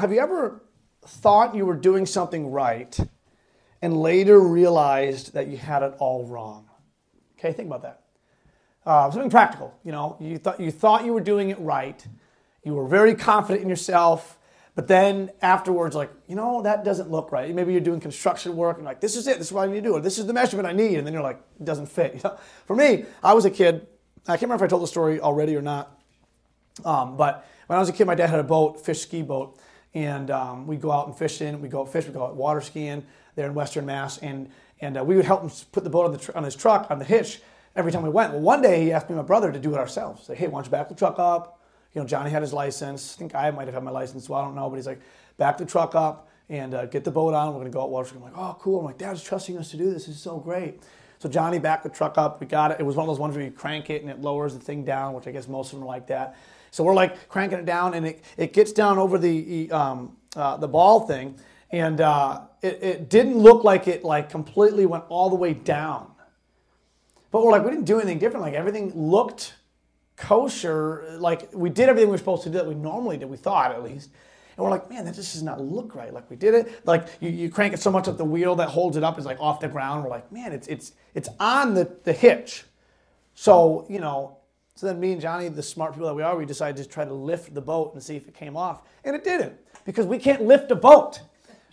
have you ever thought you were doing something right and later realized that you had it all wrong? Okay, think about that. Uh, something practical. You know, you thought you thought you were doing it right. You were very confident in yourself, but then afterwards, like, you know, that doesn't look right. Maybe you're doing construction work and like, this is it. This is what I need to do. Or this is the measurement I need. And then you're like, it doesn't fit. For me, I was a kid. I can't remember if I told the story already or not. Um, but when I was a kid, my dad had a boat, fish ski boat, and um, we'd go out and fish in. We'd go out fish. We'd go out water skiing there in Western Mass, and and uh, we would help him put the boat on the tr- on his truck on the hitch every time we went. Well, one day he asked me my brother to do it ourselves. Say, hey, why don't you back the truck up? You know, Johnny had his license. I think I might have had my license, so I don't know. But he's like, back the truck up and uh, get the boat on. We're gonna go out water skiing. I'm like, oh, cool. I'm like, Dad's trusting us to do this. This is so great. So Johnny backed the truck up. We got it. It was one of those ones where you crank it and it lowers the thing down, which I guess most of them are like that. So we're like cranking it down, and it, it gets down over the um, uh, the ball thing, and uh, it, it didn't look like it like completely went all the way down. But we're like, we didn't do anything different. Like everything looked kosher. Like we did everything we were supposed to do that we normally did. We thought at least. And we're like, man, that just does not look right. Like we did it. Like you, you crank it so much that the wheel that holds it up is like off the ground. We're like, man, it's it's it's on the, the hitch. So, you know, so then me and Johnny, the smart people that we are, we decided to try to lift the boat and see if it came off. And it didn't, because we can't lift a boat.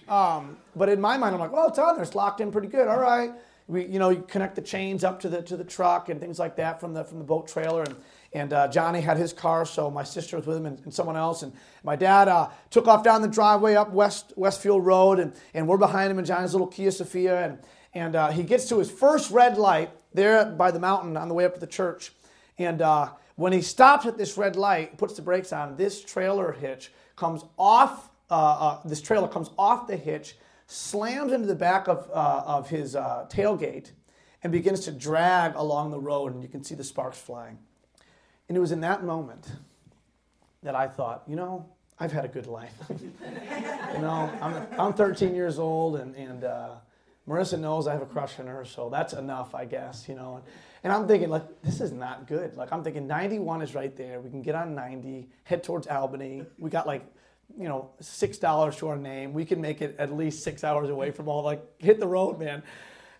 Um, but in my mind, I'm like, well, it's on there. It's locked in pretty good. All right. We, you know, you connect the chains up to the to the truck and things like that from the from the boat trailer. And and uh, Johnny had his car, so my sister was with him and, and someone else. And my dad uh, took off down the driveway up West Westfield Road, and, and we're behind him in Johnny's little Kia Sephia. And, and uh, he gets to his first red light there by the mountain on the way up to the church. And uh, when he stops at this red light, puts the brakes on, this trailer hitch comes off, uh, uh, this trailer comes off the hitch, slams into the back of, of his tailgate, and begins to drag along the road. And you can see the sparks flying. And it was in that moment that I thought, you know, I've had a good life. you know, I'm, I'm 13 years old, and, and uh, Marissa knows I have a crush on her, so that's enough, I guess, you know. And, and I'm thinking, like, this is not good. Like, I'm thinking 91 is right there. We can get on 90, head towards Albany. We got like, you know, $6 to our name. We can make it at least six hours away from all, like, hit the road, man.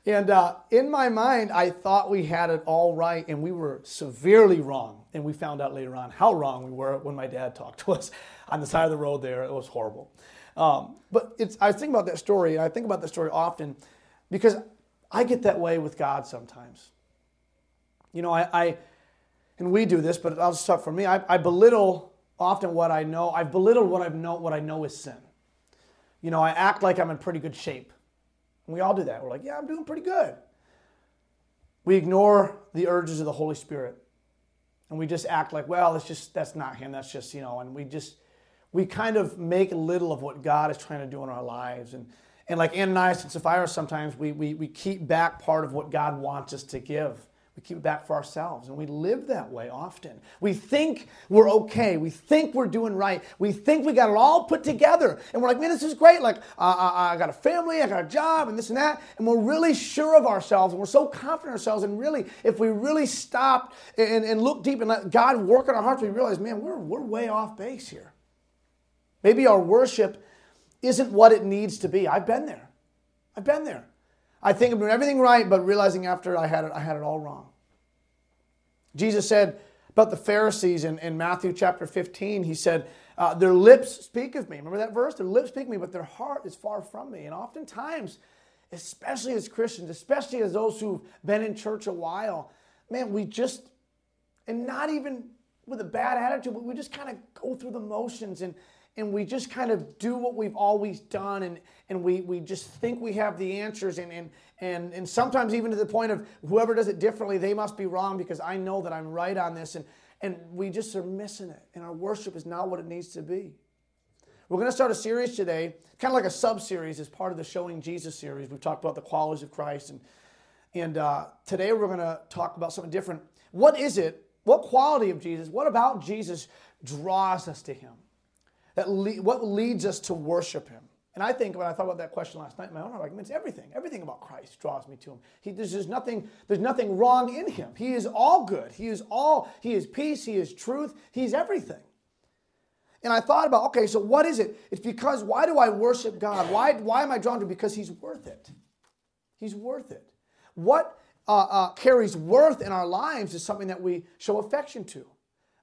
And uh, in my mind, I thought we had it all right, and we were severely wrong. And we found out later on how wrong we were when my dad talked to us on the side of the road there. It was horrible. Um, but it's, I think about that story, I think about that story often because I get that way with God sometimes. You know, I, I and we do this, but I'll just talk for me. I, I belittle often what I know. I've belittled what I know what I know is sin. You know, I act like I'm in pretty good shape. And we all do that. We're like, yeah, I'm doing pretty good. We ignore the urges of the Holy Spirit. And we just act like, well, it's just that's not him. That's just, you know, and we just we kind of make little of what God is trying to do in our lives. And and like Ananias and Sapphira, sometimes we, we, we keep back part of what God wants us to give. We keep it back for ourselves, and we live that way often. We think we're okay. We think we're doing right. We think we got it all put together, and we're like, man, this is great. Like, uh, I, I got a family, I got a job, and this and that, and we're really sure of ourselves, and we're so confident in ourselves. And really, if we really stop and, and look deep and let God work in our hearts, we realize, man, we're, we're way off base here. Maybe our worship isn't what it needs to be. I've been there. I've been there. I think I'm doing everything right, but realizing after I had it, I had it all wrong. Jesus said about the Pharisees in, in Matthew chapter 15, he said, uh, Their lips speak of me. Remember that verse? Their lips speak of me, but their heart is far from me. And oftentimes, especially as Christians, especially as those who've been in church a while, man, we just, and not even with a bad attitude, but we just kind of go through the motions and and we just kind of do what we've always done and, and we, we just think we have the answers and, and, and, and sometimes even to the point of whoever does it differently they must be wrong because i know that i'm right on this and, and we just are missing it and our worship is not what it needs to be. We're going to start a series today kind of like a sub-series as part of the showing jesus series. We've talked about the qualities of christ and, and uh, today we're going to talk about something different. What is it? What quality of jesus what about jesus draws us to him that le- what leads us to worship him? And I think when I thought about that question last night, my own argument is everything. Everything about Christ draws me to him. He, there's, there's, nothing, there's nothing wrong in him. He is all good. He is all, he is peace, he is truth, he's everything. and I thought about, okay, so what is it? It's because why do I worship God? Why, why am I drawn to him? Because he's worth it. He's worth it. What uh, uh, carries worth in our lives is something that we show affection to.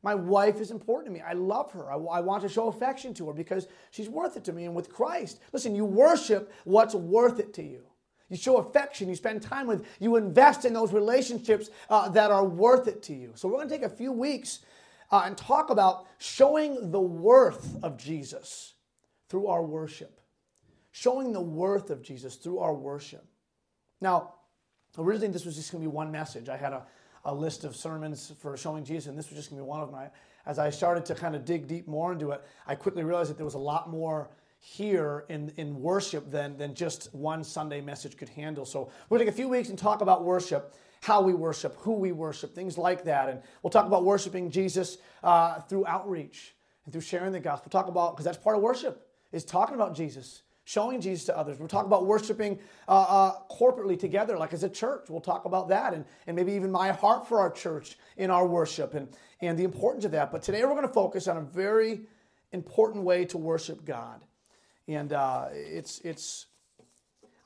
My wife is important to me. I love her. I, I, want to show affection to her because she's worth it to me. And with Christ, listen, you worship what's worth it to you. You show affection, you spend time with, you invest in those relationships uh, that are worth it to you. So, we're going to take a few weeks uh, and talk about showing the worth of Jesus through our worship. Showing the worth of Jesus through our worship. Now, originally this was just going to be one message. I had a, a list of sermons for showing Jesus, and this was just going to be one of them. as I started to kind of dig deep more into it, I quickly realized that there was a lot more here in, in worship than, than just one Sunday message could handle. So we're going to take a few weeks and talk about worship how we worship, who we worship, things like that. And we'll talk about worshiping Jesus uh, through outreach and through sharing the gospel. Talk about, because that's part of worship, is talking about Jesus, showing Jesus to others. We'll talk about worshiping uh, uh, corporately together, like as a church. We'll talk about that and, and maybe even my heart for our church in our worship and, and the importance of that. But today we're going to focus on a very important way to worship God. And uh, it's, it's,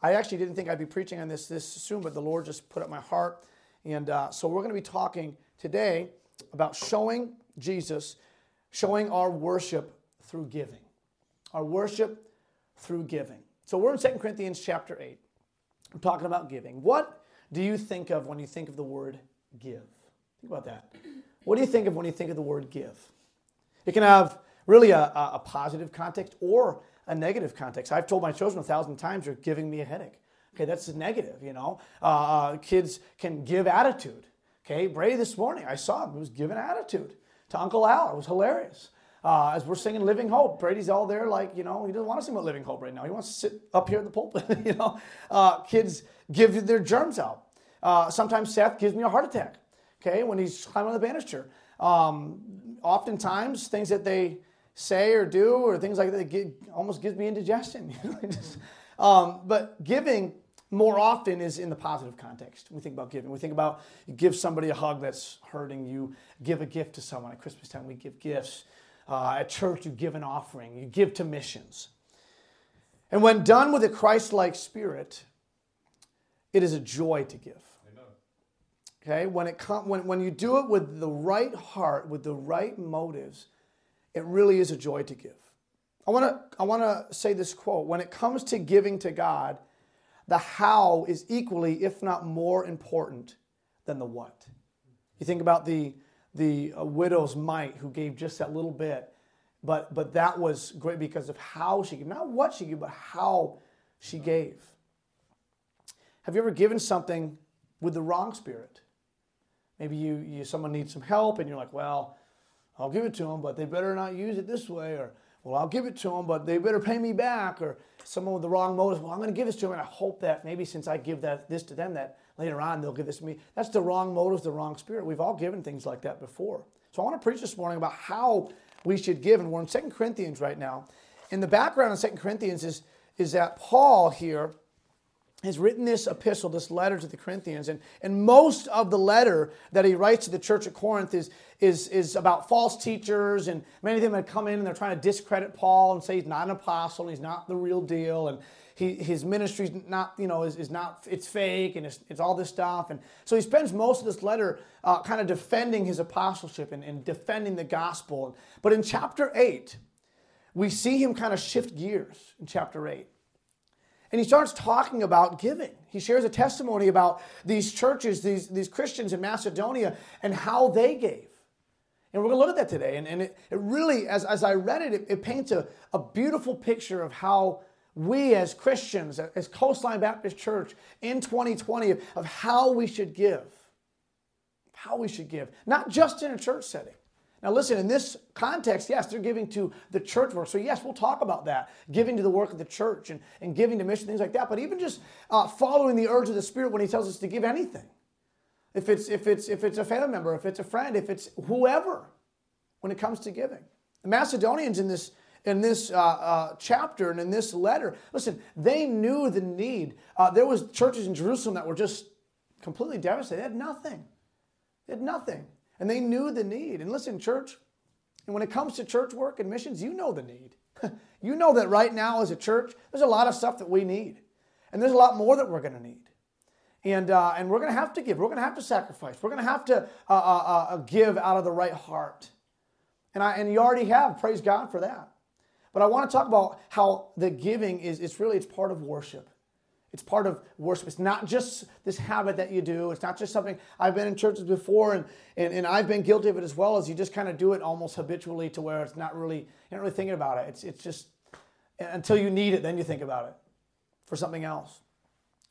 I actually didn't think I'd be preaching on this this soon, but the Lord just put up my heart. And uh, so we're going to be talking today about showing Jesus, showing our worship through giving. Our worship through giving. So we're in 2 Corinthians chapter 8. I'm talking about giving. What do you think of when you think of the word give? Think about that. What do you think of when you think of the word give? It can have really a, a positive context or a negative context. I've told my children a thousand times you're giving me a headache. Okay, that's negative, you know. Uh, uh, kids can give attitude. Okay, Bray this morning, I saw him. He was giving attitude to Uncle Al. It was hilarious. Uh, as we're singing Living Hope, Brady's all there like, you know, he doesn't want to sing about Living Hope right now. He wants to sit up here in the pulpit, you know. Uh, kids give their germs out. Uh, sometimes Seth gives me a heart attack, okay, when he's climbing on the banister. Um, oftentimes, things that they say or do or things like that get, almost gives me indigestion. um, but giving more often is in the positive context. We think about giving. We think about you give somebody a hug that's hurting. You give a gift to someone. At Christmas time, we give gifts. Uh, at church, you give an offering. You give to missions. And when done with a Christ like spirit, it is a joy to give. Okay? When, it com- when, when you do it with the right heart, with the right motives, it really is a joy to give. I want to I want to say this quote, when it comes to giving to God, the how is equally if not more important than the what. You think about the the uh, widow's mite who gave just that little bit, but but that was great because of how she gave, not what she gave, but how she gave. Have you ever given something with the wrong spirit? Maybe you, you someone needs some help and you're like, well, I'll give it to them, but they better not use it this way. Or, well, I'll give it to them, but they better pay me back. Or someone with the wrong motive. well, I'm going to give this to them, and I hope that maybe since I give that this to them, that later on they'll give this to me. That's the wrong motives, the wrong spirit. We've all given things like that before. So I want to preach this morning about how we should give, and we're in Second Corinthians right now. In the background of Second Corinthians is, is that Paul here has written this epistle, this letter to the Corinthians, and, and most of the letter that he writes to the church at Corinth is, is, is about false teachers, and many of them had come in and they're trying to discredit Paul and say he's not an apostle, and he's not the real deal, and he, his ministry's not, you know, is, is not, it's fake, and it's, it's all this stuff. And so he spends most of this letter uh, kind of defending his apostleship and, and defending the gospel. But in chapter 8, we see him kind of shift gears in chapter 8 and he starts talking about giving. He shares a testimony about these churches, these, these Christians in Macedonia, and how they gave. And we're going to look at that today. And, and it, it really, as, as I read it, it, it paints a, a beautiful picture of how we as Christians, as Coastline Baptist Church in 2020, of, how we should give. How we should give. Not just in a church setting, now, listen, in this context, yes, they're giving to the church work. So, yes, we'll talk about that giving to the work of the church and, and giving to mission, things like that. But even just uh, following the urge of the Spirit when He tells us to give anything. If it's, if, it's, if it's a family member, if it's a friend, if it's whoever, when it comes to giving. The Macedonians in this, in this uh, uh, chapter and in this letter, listen, they knew the need. Uh, there was churches in Jerusalem that were just completely devastated. They had nothing. They had nothing. And they knew the need. And listen, church, And when it comes to church work and missions, you know the need. you know that right now as a church, there's a lot of stuff that we need. And there's a lot more that we're going to need. And, uh, and we're going to have to give. We're going to have to sacrifice. We're going to have to uh, uh, uh, give out of the right heart. And, I, and you already have. Praise God for that. But I want to talk about how the giving is, it's really, it's part of worship. It's part of worship. It's not just this habit that you do. It's not just something I've been in churches before and, and, and I've been guilty of it as well as you just kind of do it almost habitually to where it's not really, you're not really thinking about it. It's, it's just until you need it, then you think about it for something else.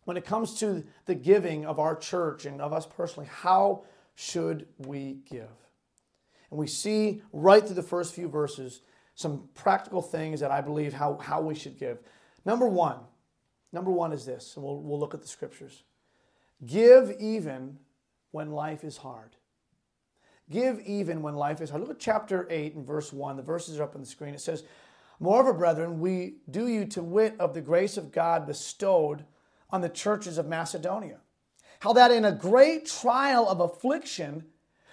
When it comes to the giving of our church and of us personally, how should we give? And we see right through the first few verses some practical things that I believe how, how we should give. Number one, Number one is this, and we'll, we'll look at the scriptures. Give even when life is hard. Give even when life is hard. Look at chapter 8 and verse 1. The verses are up on the screen. It says, Moreover, brethren, we do you to wit of the grace of God bestowed on the churches of Macedonia. How that in a great trial of affliction,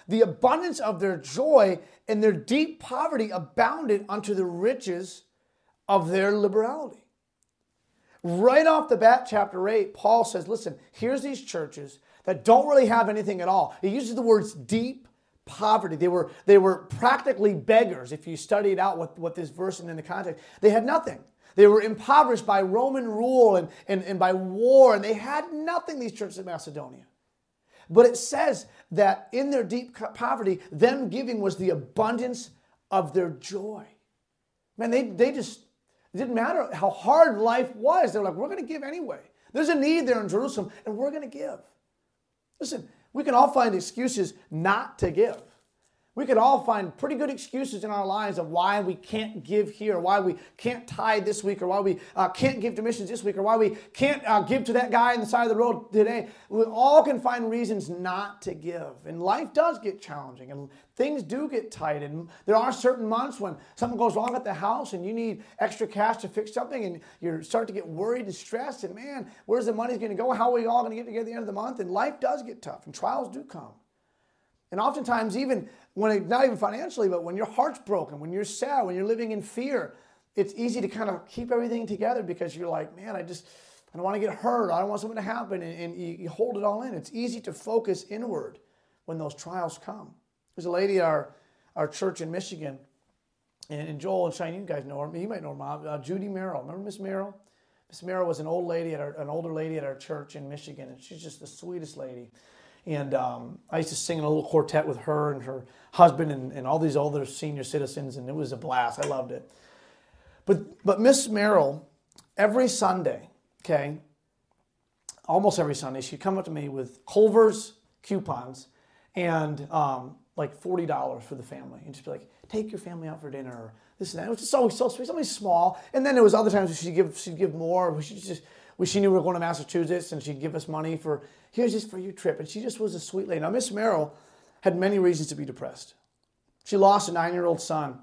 the abundance of their joy and their deep poverty abounded unto the riches of their liberality. Right off the bat, chapter 8, Paul says, listen, here's these churches that don't really have anything at all. He uses the words deep poverty. They were, they were practically beggars, if you study it out with, what this verse and in the context. They had nothing. They were impoverished by Roman rule and, and, and by war, and they had nothing, these churches of Macedonia. But it says that in their deep poverty, them giving was the abundance of their joy. Man, they, they just didn't matter how hard life was. They're like, we're going to give anyway. There's a need there in Jerusalem, and we're going to give. Listen, we can all find excuses not to give. We could all find pretty good excuses in our lives of why we can't give here, why we can't tithe this week, or why we uh, can't give to missions this week, or why we can't uh, give to that guy on the side of the road today. We all can find reasons not to give. And life does get challenging, and things do get tight. And there are certain months when something goes wrong at the house and you need extra cash to fix something, and you start to get worried and stressed. And man, where's the money going to go? How are we all going to get together at the end of the month? And life does get tough, and trials do come. And oftentimes, even when it, not even financially, but when your heart's broken, when you're sad, when you're living in fear, it's easy to kind of keep everything together because you're like, man, I just, I don't want to get hurt. I don't want something to happen. And, and you, you, hold it all in. It's easy to focus inward when those trials come. There's a lady our, our church in Michigan, and, and Joel and Shane, you guys know her. You might know her mom, uh, Judy Merrill. Remember Miss Merrill? Miss Merrill was an old lady at our, an older lady at our church in Michigan, and she's just the sweetest lady. And um, I used to sing in a little quartet with her and her husband and, and all these older senior citizens, and it was a blast. I loved it. But, but Miss Merrill, every Sunday, okay, almost every Sunday, she'd come up to me with Culver's coupons and um, like $40 for the family and just be like, take your family out for dinner this and that. It was just always so sweet, something small. And then there was other times she'd give, she'd give more. She just, she knew we were going to Massachusetts and she'd give us money for Here's just for your trip. And she just was a sweet lady. Now, Miss Merrill had many reasons to be depressed. She lost a nine year old son.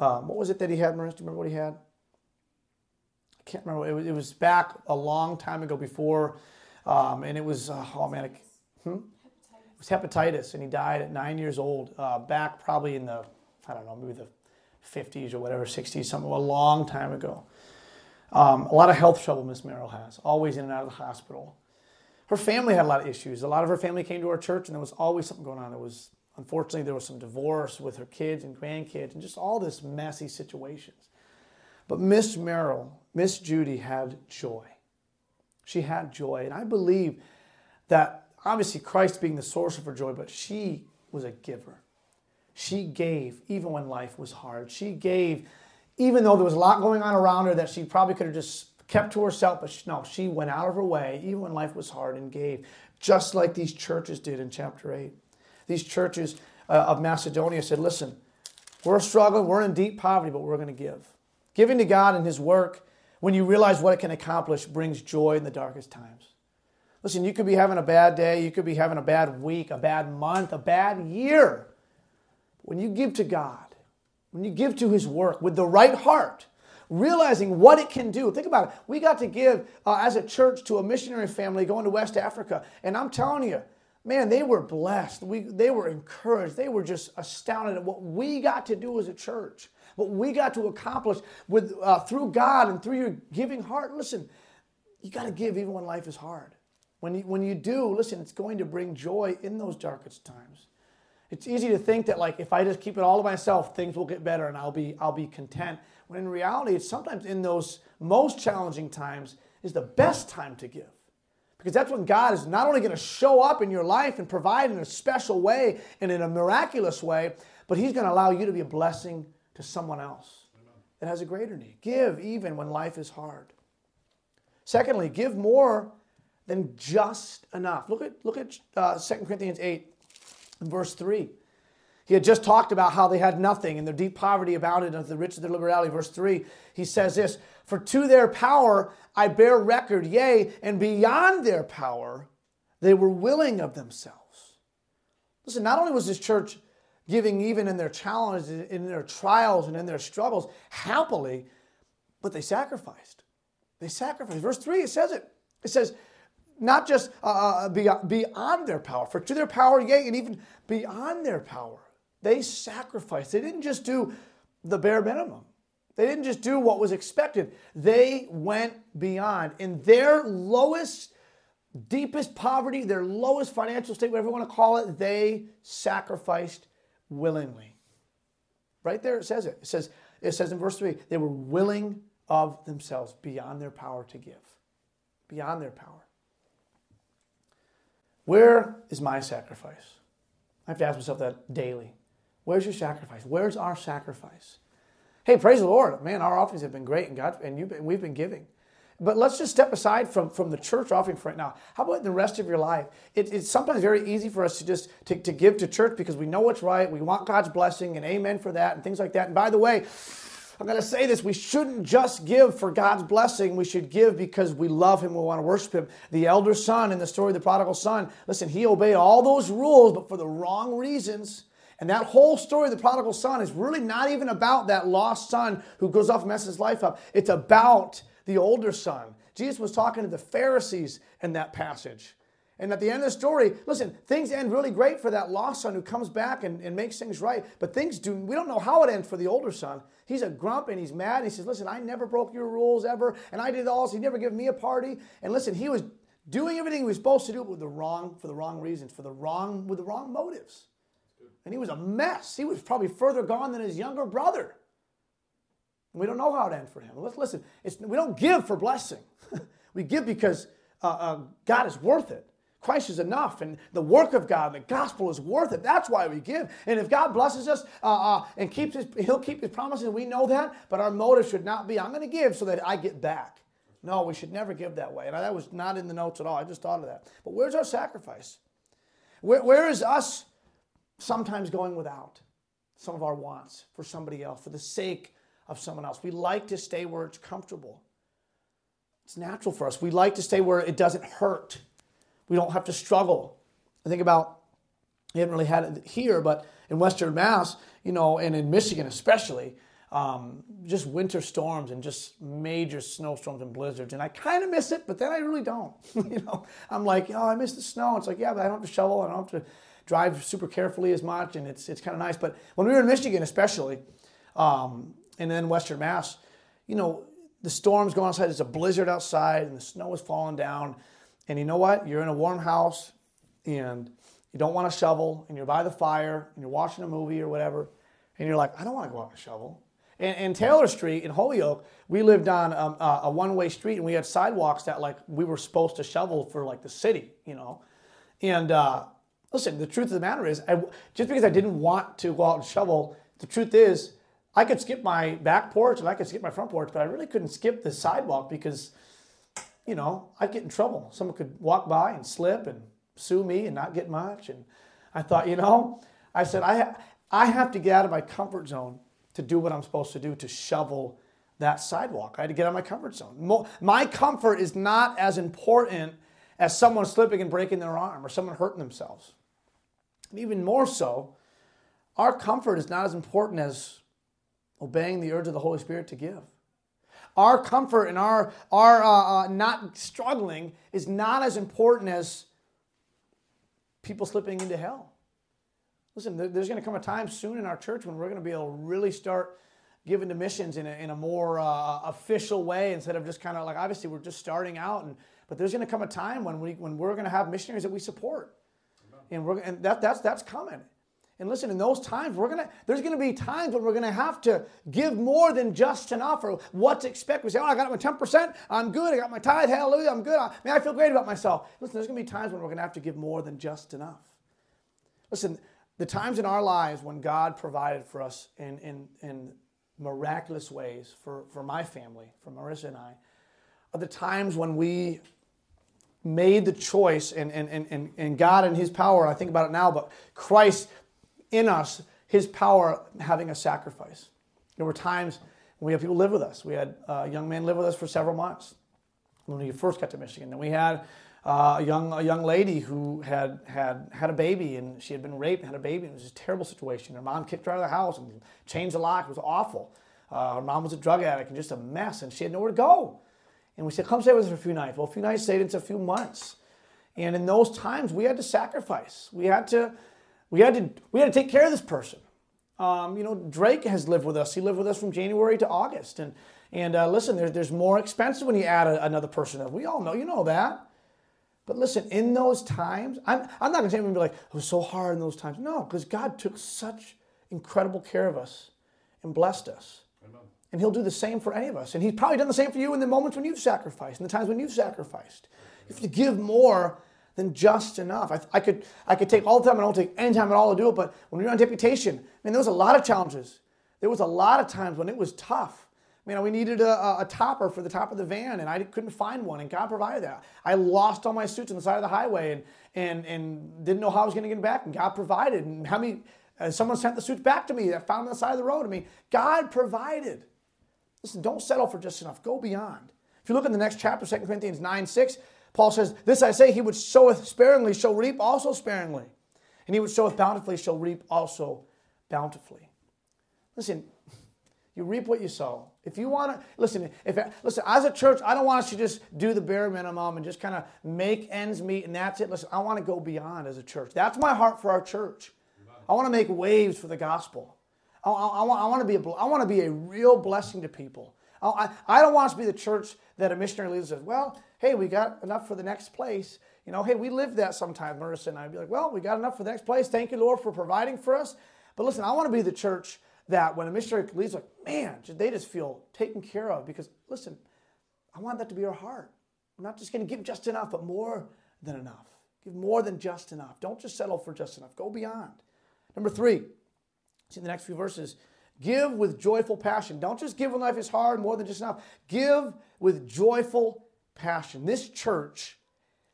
Um, what was it that he had, Marissa? Do you remember what he had? I can't remember. It was, it was back a long time ago before, um, and it was, uh, oh man, it, hmm? it was hepatitis, and he died at nine years old, uh, back probably in the, I don't know, maybe the 50s or whatever, 60s, something, a long time ago. Um, a lot of health trouble Miss Merrill has, always in and out of the hospital her family had a lot of issues. A lot of her family came to our church, and there was always something going on. There was, unfortunately, there was some divorce with her kids and grandkids, and just all this messy situations. But Miss Merrill, Miss Judy had joy. She had joy, and I believe that obviously Christ being the source of her joy, but she was a giver. She gave even when life was hard. She gave even though there was a lot going on around her that she probably could have just kept to herself, but she, no, she went out of her way, even when life was hard, and gave, just like these churches did in chapter 8. These churches uh, of Macedonia said, listen, we're struggling, we're in deep poverty, but we're going to give. Giving to God and His work, when you realize what it can accomplish, brings joy in the darkest times. Listen, you could be having a bad day, you could be having a bad week, a bad month, a bad year. When you give to God, when you give to His work with the right heart, realizing what it can do. Think about it. We got to give uh, as a church to a missionary family going to West Africa. And I'm telling you, man, they were blessed. We, they were encouraged. They were just astounded at what we got to do as a church, what we got to accomplish with, uh, through God and through your giving heart. Listen, you got to give even when life is hard. When you, when you do, listen, it's going to bring joy in those darkest times. It's easy to think that like if I just keep it all to myself, things will get better and I'll be I'll be content. When in reality, it's sometimes in those most challenging times is the best time to give. Because that's when God is not only going to show up in your life and provide in a special way and in a miraculous way, but He's going to allow you to be a blessing to someone else that has a greater need. Give even when life is hard. Secondly, give more than just enough. Look at, look at uh, 2 Corinthians 8, verse 3. He had just talked about how they had nothing and their deep poverty abounded unto the riches of their liberality. Verse 3, he says this For to their power I bear record, yea, and beyond their power they were willing of themselves. Listen, not only was this church giving even in their challenges, in their trials, and in their struggles happily, but they sacrificed. They sacrificed. Verse 3, it says it. It says, not just uh, uh beyond, beyond their power, for to their power, yea, and even beyond their power. They sacrificed. They didn't just do the bare minimum. They didn't just do what was expected. They went beyond. In their lowest, deepest poverty, their lowest financial state, whatever you want to call it, they sacrificed willingly. Right there it says it. It says, it says in verse 3, they were willing of themselves beyond their power to give. Beyond their power. Where is my sacrifice? I have to ask myself that daily. Where's your sacrifice? Where's our sacrifice? Hey, praise the Lord. Man, our offerings have been great and God and you've been, we've been giving. But let's just step aside from, from the church offering for right now. How about the rest of your life? It, it's sometimes very easy for us to just to, to give to church because we know what's right. We want God's blessing and amen for that and things like that. And by the way, I'm going to say this we shouldn't just give for God's blessing. We should give because we love Him, we want to worship Him. The elder son in the story of the prodigal son, listen, he obeyed all those rules, but for the wrong reasons. And that whole story of the prodigal son is really not even about that lost son who goes off and messes his life up. It's about the older son. Jesus was talking to the Pharisees in that passage. And at the end of the story, listen, things end really great for that lost son who comes back and, and makes things right. But things do, we don't know how it ends for the older son. He's a grump and he's mad. He says, Listen, I never broke your rules ever. And I did all this. He never gave me a party. And listen, he was doing everything he was supposed to do with the wrong, for the wrong reasons, for the wrong, with the wrong motives. And he was a mess. He was probably further gone than his younger brother. We don't know how it ends for him. Let's listen. we don't give for blessing. we give because uh, uh, God is worth it. Christ is enough, and the work of God, and the gospel is worth it. That's why we give. And if God blesses us uh, uh, and keeps his, He'll keep His promises, we know that. But our motive should not be, I'm going to give so that I get back. No, we should never give that way. And that was not in the notes at all. I just thought of that. But where's our sacrifice? where, where is us sometimes going without some of our wants for somebody else, for the sake of someone else. We like to stay where it's comfortable. It's natural for us. We like to stay where it doesn't hurt. We don't have to struggle. I think about, we haven't really had it here, but in Western Mass, you know, and in Michigan especially, um, just winter storms and just major snowstorms and blizzards. And I kind of miss it, but then I really don't. you know, I'm like, oh, I miss the snow. It's like, yeah, but I don't have to shovel. I don't have to drive super carefully as much, and it's it's kind of nice. But when we were in Michigan, especially, um, and then Western Mass, you know, the storm's going outside. There's a blizzard outside, and the snow is falling down. And you know what? You're in a warm house, and you don't want to shovel, and you're by the fire, and you're watching a movie or whatever, and you're like, I don't want to go out and shovel. And, and Taylor Street in Holyoke, we lived on um, a, a one-way street, and we had sidewalks that like we were supposed to shovel for like the city, you know, and. Uh, Listen, the truth of the matter is, I, just because I didn't want to go out and shovel, the truth is, I could skip my back porch and I could skip my front porch, but I really couldn't skip the sidewalk because, you know, I'd get in trouble. Someone could walk by and slip and sue me and not get much. And I thought, you know, I said, I, I have to get out of my comfort zone to do what I'm supposed to do to shovel that sidewalk. I had to get out of my comfort zone. My comfort is not as important as someone slipping and breaking their arm or someone hurting themselves. And even more so, our comfort is not as important as obeying the urge of the Holy Spirit to give. Our comfort and our, our uh, uh, not struggling is not as important as people slipping into hell. Listen, there's going to come a time soon in our church when we're going to be able to really start giving to missions in a, in a more uh, official way instead of just kind of like obviously we're just starting out and but there's going to come a time when we when we're going to have missionaries that we support and we're and that that's that's coming and listen in those times we're to there's to be times when we're to have to give more than just enough or what's expected. we say oh i got my 10% i'm good. I got my tithe. Hallelujah. I'm good. I, man, I feel great about myself. Listen there's to be times when we're to have to give more than just enough. Listen the times in our lives when god provided for us in in in miraculous ways for, for my family, for Marissa and I, are the times when we made the choice and, and, and, and God and His power, I think about it now, but Christ in us, His power having a sacrifice. There were times when we had people live with us. We had a young man live with us for several months when we first got to Michigan. Then we had uh, a young a young lady who had had had a baby and she had been raped and had a baby. And it was a terrible situation. Her mom kicked her out of the house and changed the lock. It was awful. Uh, her mom was a drug addict and just a mess, and she had nowhere to go. And we said, "Come stay with us for a few nights." Well, a few nights stayed into a few months, and in those times, we had to sacrifice. We had to we had to we had to take care of this person. Um, you know, Drake has lived with us. He lived with us from January to August, and and uh, listen, there's there's more expensive when you add a, another person. We all know, you know that. But listen, in those times, I'm, I'm not going to say I'm going to be like, it was so hard in those times. No, because God took such incredible care of us and blessed us. Amen. And He'll do the same for any of us. And He's probably done the same for you in the moments when you've sacrificed, in the times when you've sacrificed. If you have to give more than just enough. I, I, could, I could take all the time, I don't take any time at all to do it, but when you're on deputation, I mean, there was a lot of challenges. There was a lot of times when it was tough. You know, we needed a, a, topper for the top of the van, and I couldn't find one, and God provided that. I lost all my suits on the side of the highway, and and and didn't know how I was going to get them back, and God provided. And how many? Uh, someone sent the suits back to me. I found them on the side of the road. I mean, God provided. Listen, don't settle for just enough. Go beyond. If you look in the next chapter, 2 Corinthians 9 6, Paul says, This I say, he which soweth sparingly shall reap also sparingly. And he which soweth bountifully shall reap also bountifully. Listen, you reap what you sow. If you want to listen, if listen, as a church, I don't want us to just do the bare minimum and just kind of make ends meet and that's it. Listen, I want to go beyond as a church. That's my heart for our church. I want to make waves for the gospel. I, I, I, want, to be a, I want to be a real blessing to people. I, I don't want us to be the church that a missionary leader says, well, hey, we got enough for the next place. You know, hey, we live that sometimes, Marissa and I. would be like, well, we got enough for the next place. Thank you, Lord, for providing for us. But listen, I want to be the church that when a missionary leaves, like, man, they just feel taken care of because, listen, I want that to be our heart. I'm not just going to give just enough, but more than enough. Give more than just enough. Don't just settle for just enough. Go beyond. Number three, see the next few verses. Give with joyful passion. Don't just give when life is hard, more than just enough. Give with joyful passion. This church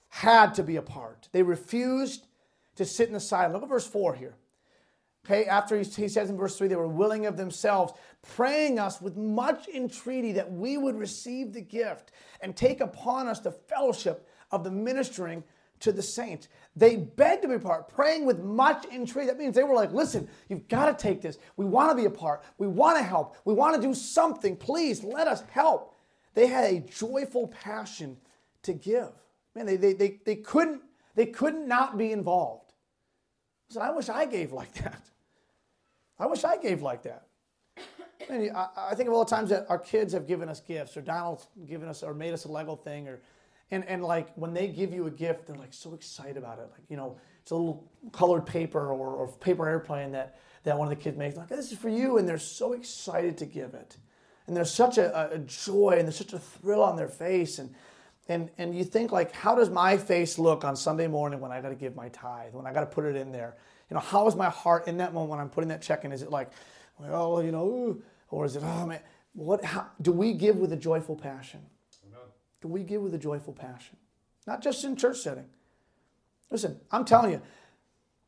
had to be a part. They refused to sit in the side. Look at verse 4 here. Okay, after he, he says in verse 3, they were willing of themselves, praying us with much entreaty that we would receive the gift and take upon us the fellowship of the ministering to the saints. They begged to be part, praying with much entreaty. That means they were like, listen, you've got to take this. We want to be a part. We want to help. We want to do something. Please let us help. They had a joyful passion to give. Man, they, they, they, they couldn't they couldn't not be involved. So I wish I gave like that. I wish I gave like that. I, I think of all the times that our kids have given us gifts, or Donald's given us, or made us a Lego thing, or and and like when they give you a gift, they're like so excited about it. Like you know, it's a little colored paper or, or paper airplane that that one of the kids makes. Like this is for you, and they're so excited to give it, and there's such a, a joy and there's such a thrill on their face, and and and you think like, how does my face look on Sunday morning when I got to give my tithe, when I got to put it in there? You know, how is my heart in that moment when I'm putting that check in? Is it like, well, you know, or is it, oh man, what? How, do we give with a joyful passion? Do we give with a joyful passion? Not just in church setting. Listen, I'm telling you,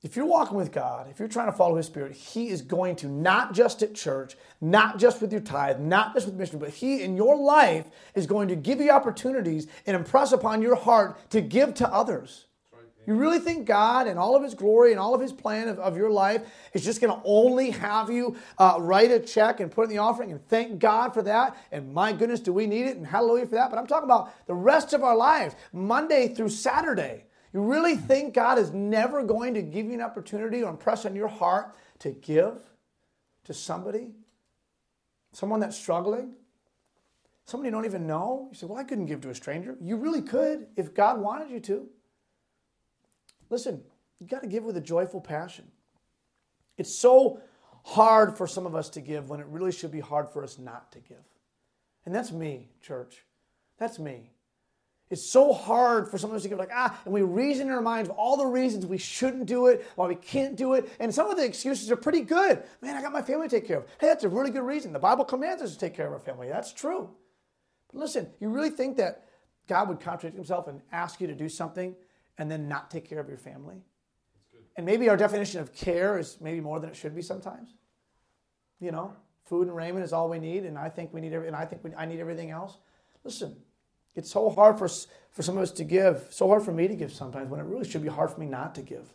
if you're walking with God, if you're trying to follow His Spirit, He is going to, not just at church, not just with your tithe, not just with mission, but He in your life is going to give you opportunities and impress upon your heart to give to others. You really think God and all of His glory and all of His plan of, of your life is just going to only have you uh, write a check and put in the offering and thank God for that? And my goodness, do we need it? And hallelujah for that. But I'm talking about the rest of our lives, Monday through Saturday. You really think God is never going to give you an opportunity or impress on your heart to give to somebody? Someone that's struggling? Somebody you don't even know? You say, Well, I couldn't give to a stranger. You really could if God wanted you to. Listen, you got to give with a joyful passion. It's so hard for some of us to give when it really should be hard for us not to give. And that's me, church. That's me. It's so hard for some of us to give, like, ah, and we reason in our minds all the reasons we shouldn't do it, why we can't do it. And some of the excuses are pretty good. Man, I got my family to take care of. Hey, that's a really good reason. The Bible commands us to take care of our family. That's true. But listen, you really think that God would contradict himself and ask you to do something and then not take care of your family? And maybe our definition of care is maybe more than it should be sometimes. You know, food and raiment is all we need, and I think we need, every, and I think we, I need everything else. Listen, it's so hard for, for some of us to give, so hard for me to give sometimes, when it really should be hard for me not to give.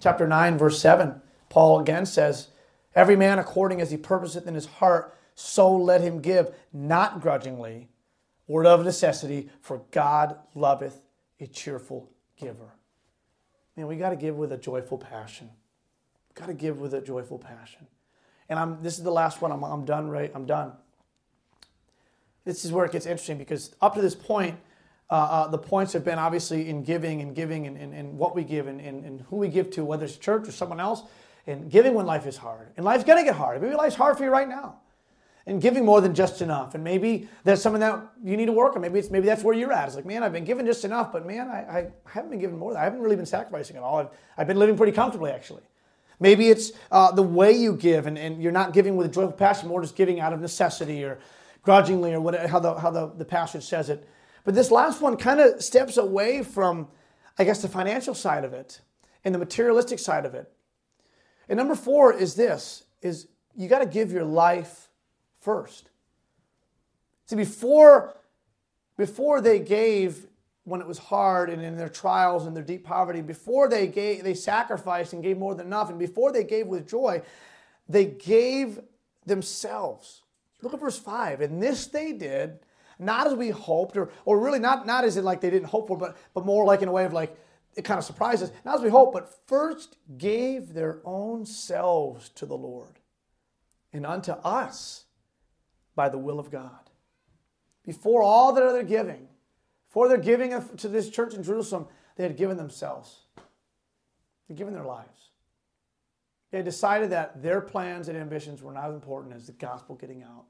Chapter 9, verse 7, Paul again says, Every man according as he purposeth in his heart, so let him give, not grudgingly, or of necessity, for God loveth a cheerful giver. Man, we got to give with a joyful passion. Got to give with a joyful passion. And I'm, this is the last one. I'm, I'm done, right? I'm done this is where it gets interesting because up to this point, uh, uh, the points have been obviously in giving and giving and, and, and what we give and, and, and, who we give to, whether it's church or someone else, and giving when life is hard. And life's going to get hard. Maybe life's hard for you right now. And giving more than just enough. And maybe there's something that you need to work on. Maybe it's maybe that's where you're at. It's like, man, I've been given just enough, but man, I, I haven't been given more. I haven't really been sacrificing at all. I've, I've been living pretty comfortably, actually. Maybe it's uh, the way you give, and, and you're not giving with a joyful passion, more just giving out of necessity or grudgingly or whatever, how, the, how the, the passage says it. But this last one kind of steps away from, I guess, the financial side of it and the materialistic side of it. And number four is this, is you got to give your life first. See, before, before they gave when it was hard and in their trials and their deep poverty, before they gave, they sacrificed and gave more than enough, and before they gave with joy, they gave themselves. Look at verse 5. And this they did, not as we hoped, or, or really not, not as in like they didn't hope for, but, but more like in a way of like, it kind of surprises. Not as we hoped, but first gave their own selves to the Lord and unto us by the will of God. Before all that other giving, before their giving to this church in Jerusalem, they had given themselves. They'd given their lives. They decided that their plans and ambitions were not as important as the gospel getting out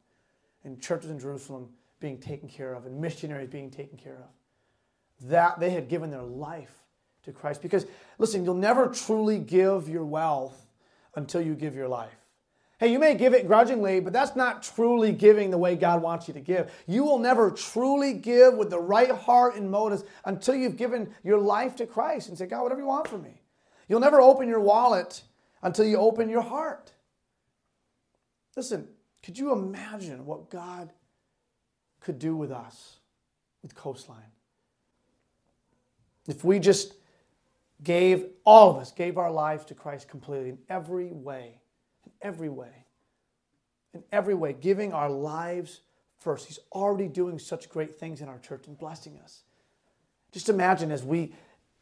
and churches in Jerusalem being taken care of and missionaries being taken care of. That they had given their life to Christ. Because, listen, you'll never truly give your wealth until you give your life. Hey, you may give it grudgingly, but that's not truly giving the way God wants you to give. You will never truly give with the right heart and motives until you've given your life to Christ and say, God, whatever you want from me. You'll never open your wallet until you open your heart. Listen, could you imagine what God could do with us, with Coastline? If we just gave, all of us gave our lives to Christ completely in every way, in every way, in every way, giving our lives first. He's already doing such great things in our church and blessing us. Just imagine as we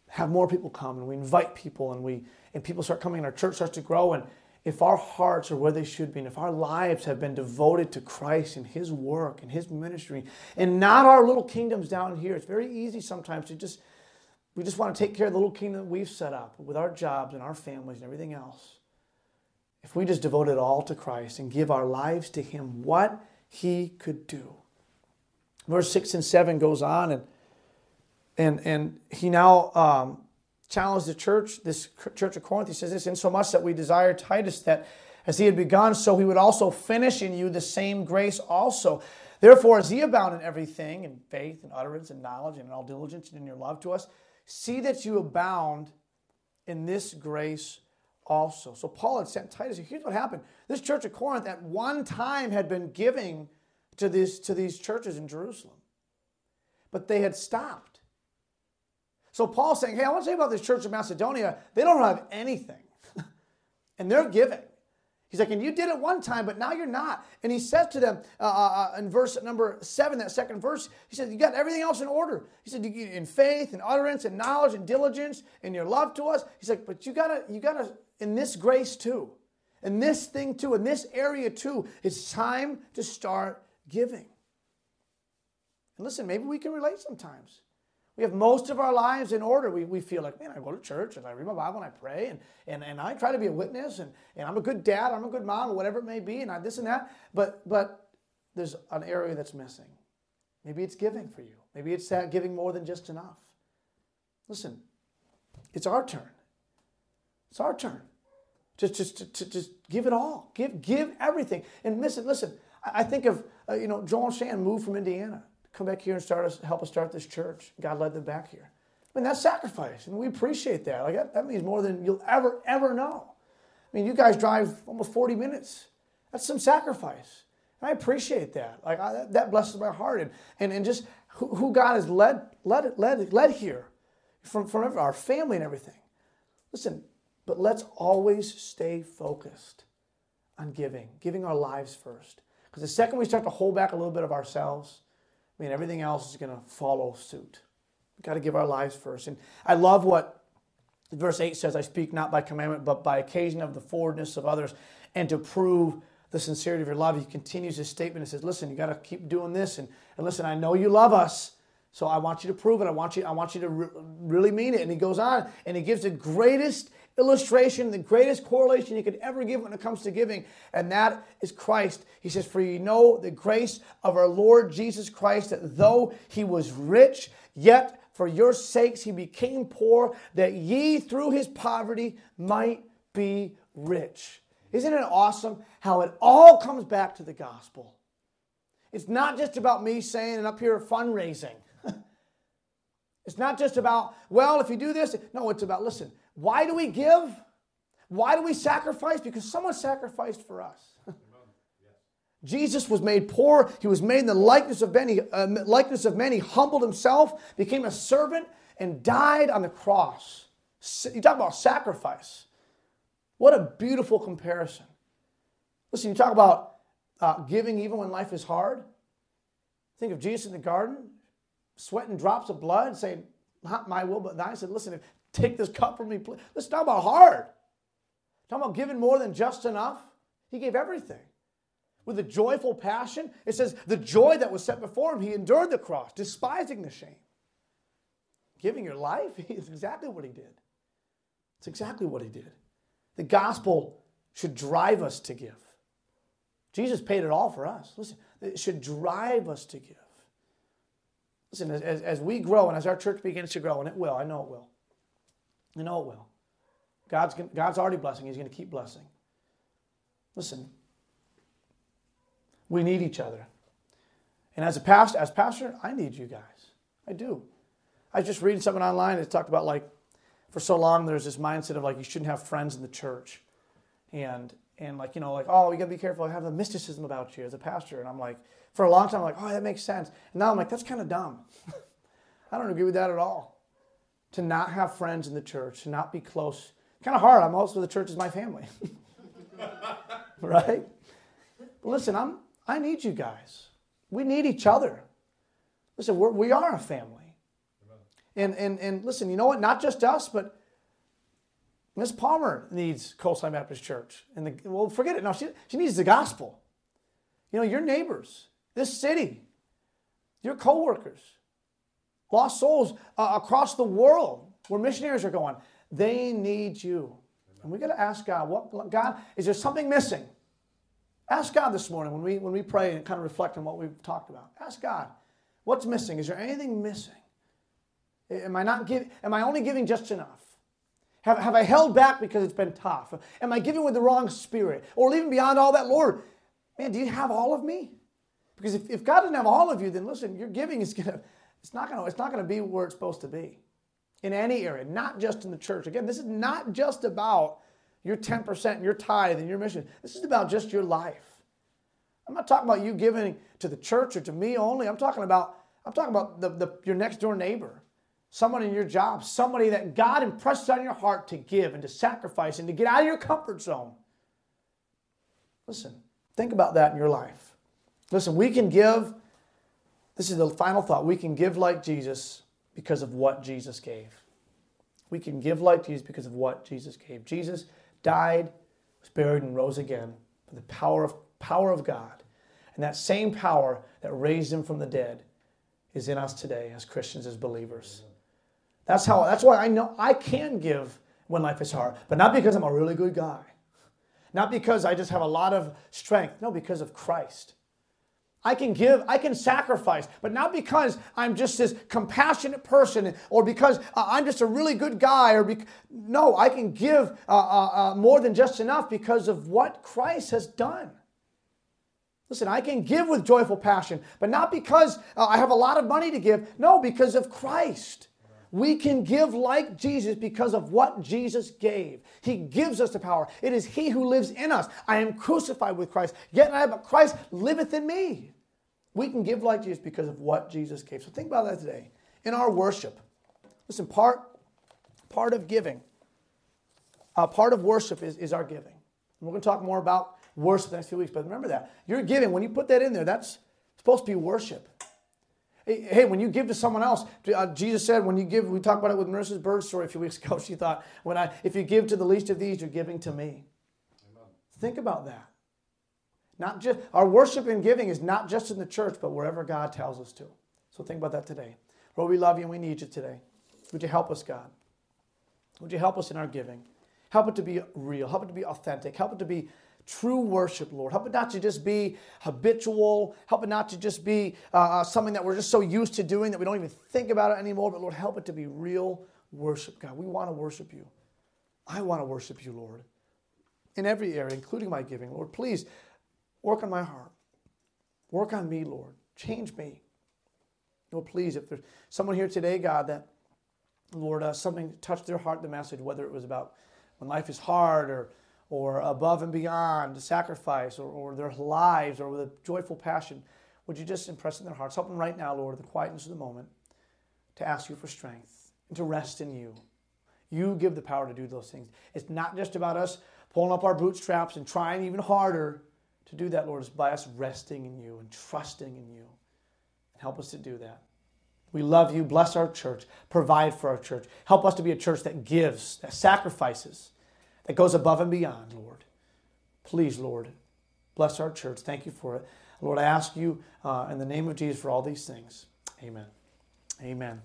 have more people come and we invite people and we and people start coming and our church starts to grow and if our hearts are where they should be and if our lives have been devoted to Christ and his work and his ministry and not our little kingdoms down here it's very easy sometimes to just we just want to take care of the little kingdom that we've set up with our jobs and our families and everything else. If we just devote it all to Christ and give our lives to him what he could do. Verse 6 and 7 goes on and and and he now um, challenged the church, this church of Corinth. He says this, in so much that we desire Titus that as he had begun, so he would also finish in you the same grace also. Therefore, as he abound in everything, in faith and utterance and knowledge and in all diligence and in your love to us, see that you abound in this grace also. So Paul had sent Titus. Here's what happened. This church of Corinth at one time had been giving to these, to these churches in Jerusalem. But they had stopped. So Paul's saying, hey, I want to tell you about this church of Macedonia. They don't have anything, and they're giving. He's like, and you did it one time, but now you're not. And he says to them uh, uh, uh in verse number seven, that second verse, he said, You got everything else in order. He said, In faith and utterance and knowledge and diligence and your love to us. He's like, But you gotta, you gotta, in this grace too, in this thing too, in this area too, it's time to start giving. And listen, maybe we can relate sometimes. We have most of our lives in order. We, we feel like, man, I go to church and I read my Bible and I pray and, and, and I try to be a witness and, and I'm a good dad, I'm a good mom, whatever it may be, and I this and that. But but there's an area that's missing. Maybe it's giving for you. Maybe it's that giving more than just enough. Listen, it's our turn. It's our turn. Just, just, to just give it all. Give, give everything. And listen, listen. I, I think of, uh, you know, Joel Shan moved from Indiana come back here and start us, help us start this church. God led them back here. I mean, that's sacrifice, and we appreciate that. Like that, means more than you'll ever, ever know. I mean, you guys drive almost 40 minutes. That's some sacrifice. And I appreciate that. Like I, that blesses my heart, and and, and just who, who God has led led led led here, from from our family and everything. Listen, but let's always stay focused on giving, giving our lives first. Because the second we start to hold back a little bit of ourselves, I mean, everything else is going to follow suit. We've got to give our lives first. And I love what verse 8 says I speak not by commandment, but by occasion of the forwardness of others, and to prove the sincerity of your love. He continues his statement and says, Listen, you got to keep doing this. And, and listen, I know you love us. So I want you to prove it. I want you, I want you to re- really mean it. And he goes on and he gives the greatest illustration, the greatest correlation you could ever give when it comes to giving, and that is Christ. He says, For you know the grace of our Lord Jesus Christ, that though he was rich, yet for your sakes he became poor, that ye through his poverty might be rich. Isn't it awesome how it all comes back to the gospel? It's not just about me saying and up here fundraising. it's not just about, well, if you do this. No, it's about, listen, why do we give? Why do we sacrifice? Because someone sacrificed for us. Jesus was made poor. He was made in the likeness of many, uh, likeness of many. humbled himself, became a servant, and died on the cross. You talk about sacrifice. What a beautiful comparison. Listen, you talk about uh, giving even when life is hard. Think of Jesus in the garden, sweating drops of blood, saying, Not my will, but thine. He said, Listen, Take this cup from me, please. Let's talk about hard. Talk about giving more than just enough. He gave everything. With a joyful passion, it says, the joy that was set before him, he endured the cross, despising the shame. Giving your life is exactly what he did. It's exactly what he did. The gospel should drive us to give. Jesus paid it all for us. Listen, it should drive us to give. Listen, as, as we grow and as our church begins to grow, and it will, I know it will, you know it will. God's, God's already blessing. He's going to keep blessing. Listen, we need each other. And as a pastor, as pastor, I need you guys. I do. I was just reading something online that talked about like, for so long there's this mindset of like you shouldn't have friends in the church, and and like you know like oh you gotta be careful. I have a mysticism about you as a pastor, and I'm like for a long time I'm like oh that makes sense, and now I'm like that's kind of dumb. I don't agree with that at all to not have friends in the church, to not be close. Kind of hard. I'm also the church is my family. right? But listen, I'm I need you guys. We need each other. Listen, we're, we are a family. And, and, and listen, you know what? Not just us, but Miss Palmer needs Coastline Baptist Church. And the, well, forget it. No, she, she needs the gospel. You know, your neighbors, this city, your coworkers, Lost souls uh, across the world where missionaries are going. They need you. And we got to ask God, what God, is there something missing? Ask God this morning when we when we pray and kind of reflect on what we've talked about. Ask God, what's missing? Is there anything missing? Am I not giving am I only giving just enough? Have, have I held back because it's been tough? Am I giving with the wrong spirit? Or even beyond all that, Lord, man, do you have all of me? Because if, if God doesn't have all of you, then listen, your giving is gonna it's not going to, it's not going to be where it's supposed to be in any area, not just in the church. Again, this is not just about your 10% your tithe and your mission. This is about just your life. I'm not talking about you giving to the church or to me only. I'm talking about I'm talking about the, the, your next door neighbor, someone in your job, somebody that God impresses on your heart to give and to sacrifice and to get out of your comfort zone. Listen, think about that in your life. Listen, we can give, this is the final thought, we can give like Jesus because of what Jesus gave. We can give like Jesus because of what Jesus gave. Jesus died, was buried, and rose again for the power of, power of God. And that same power that raised him from the dead is in us today as Christians, as believers. That's how that's why I know I can give when life is hard, but not because I'm a really good guy. Not because I just have a lot of strength. No, because of Christ. I can give, I can sacrifice, but not because I'm just this compassionate person or because uh, I'm just a really good guy. Or bec- no, I can give uh, uh, uh, more than just enough because of what Christ has done. Listen, I can give with joyful passion, but not because uh, I have a lot of money to give. No, because of Christ. We can give like Jesus because of what Jesus gave. He gives us the power. It is He who lives in us. I am crucified with Christ, yet I, but Christ liveth in me. We can give like Jesus because of what Jesus gave. So think about that today. In our worship, listen, part, part of giving, uh, part of worship is, is our giving. And we're going to talk more about worship the next few weeks, but remember that. You're giving, when you put that in there, that's supposed to be worship. Hey, when you give to someone else, uh, Jesus said, when you give, we talked about it with Marissa's bird story a few weeks ago. She thought, when I, if you give to the least of these, you're giving to me. Amen. Think about that. Not just our worship and giving is not just in the church, but wherever God tells us to. So think about that today. Lord, we love you and we need you today. Would you help us, God? Would you help us in our giving? Help it to be real. Help it to be authentic. Help it to be true worship, Lord. Help it not to just be habitual. Help it not to just be uh, uh, something that we're just so used to doing that we don't even think about it anymore. But Lord, help it to be real worship, God. We want to worship you. I want to worship you, Lord, in every area, including my giving. Lord, please work on my heart. Work on me, Lord. Change me. Lord, please, if there's someone here today, God, that, Lord, uh, something touched their heart, the message, whether it was about when life is hard or or above and beyond sacrifice or, or their lives or with a joyful passion, would you just impress in their hearts? Help them right now, Lord, the quietness of the moment, to ask you for strength and to rest in you. You give the power to do those things. It's not just about us pulling up our bootstraps and trying even harder to do that, Lord. It's by us resting in you and trusting in you. Help us to do that. We love you. Bless our church. Provide for our church. Help us to be a church that gives, that sacrifices, that goes above and beyond, Lord. Please, Lord, bless our church. Thank you for it. Lord, I ask you uh, in the name of Jesus for all these things. Amen. Amen.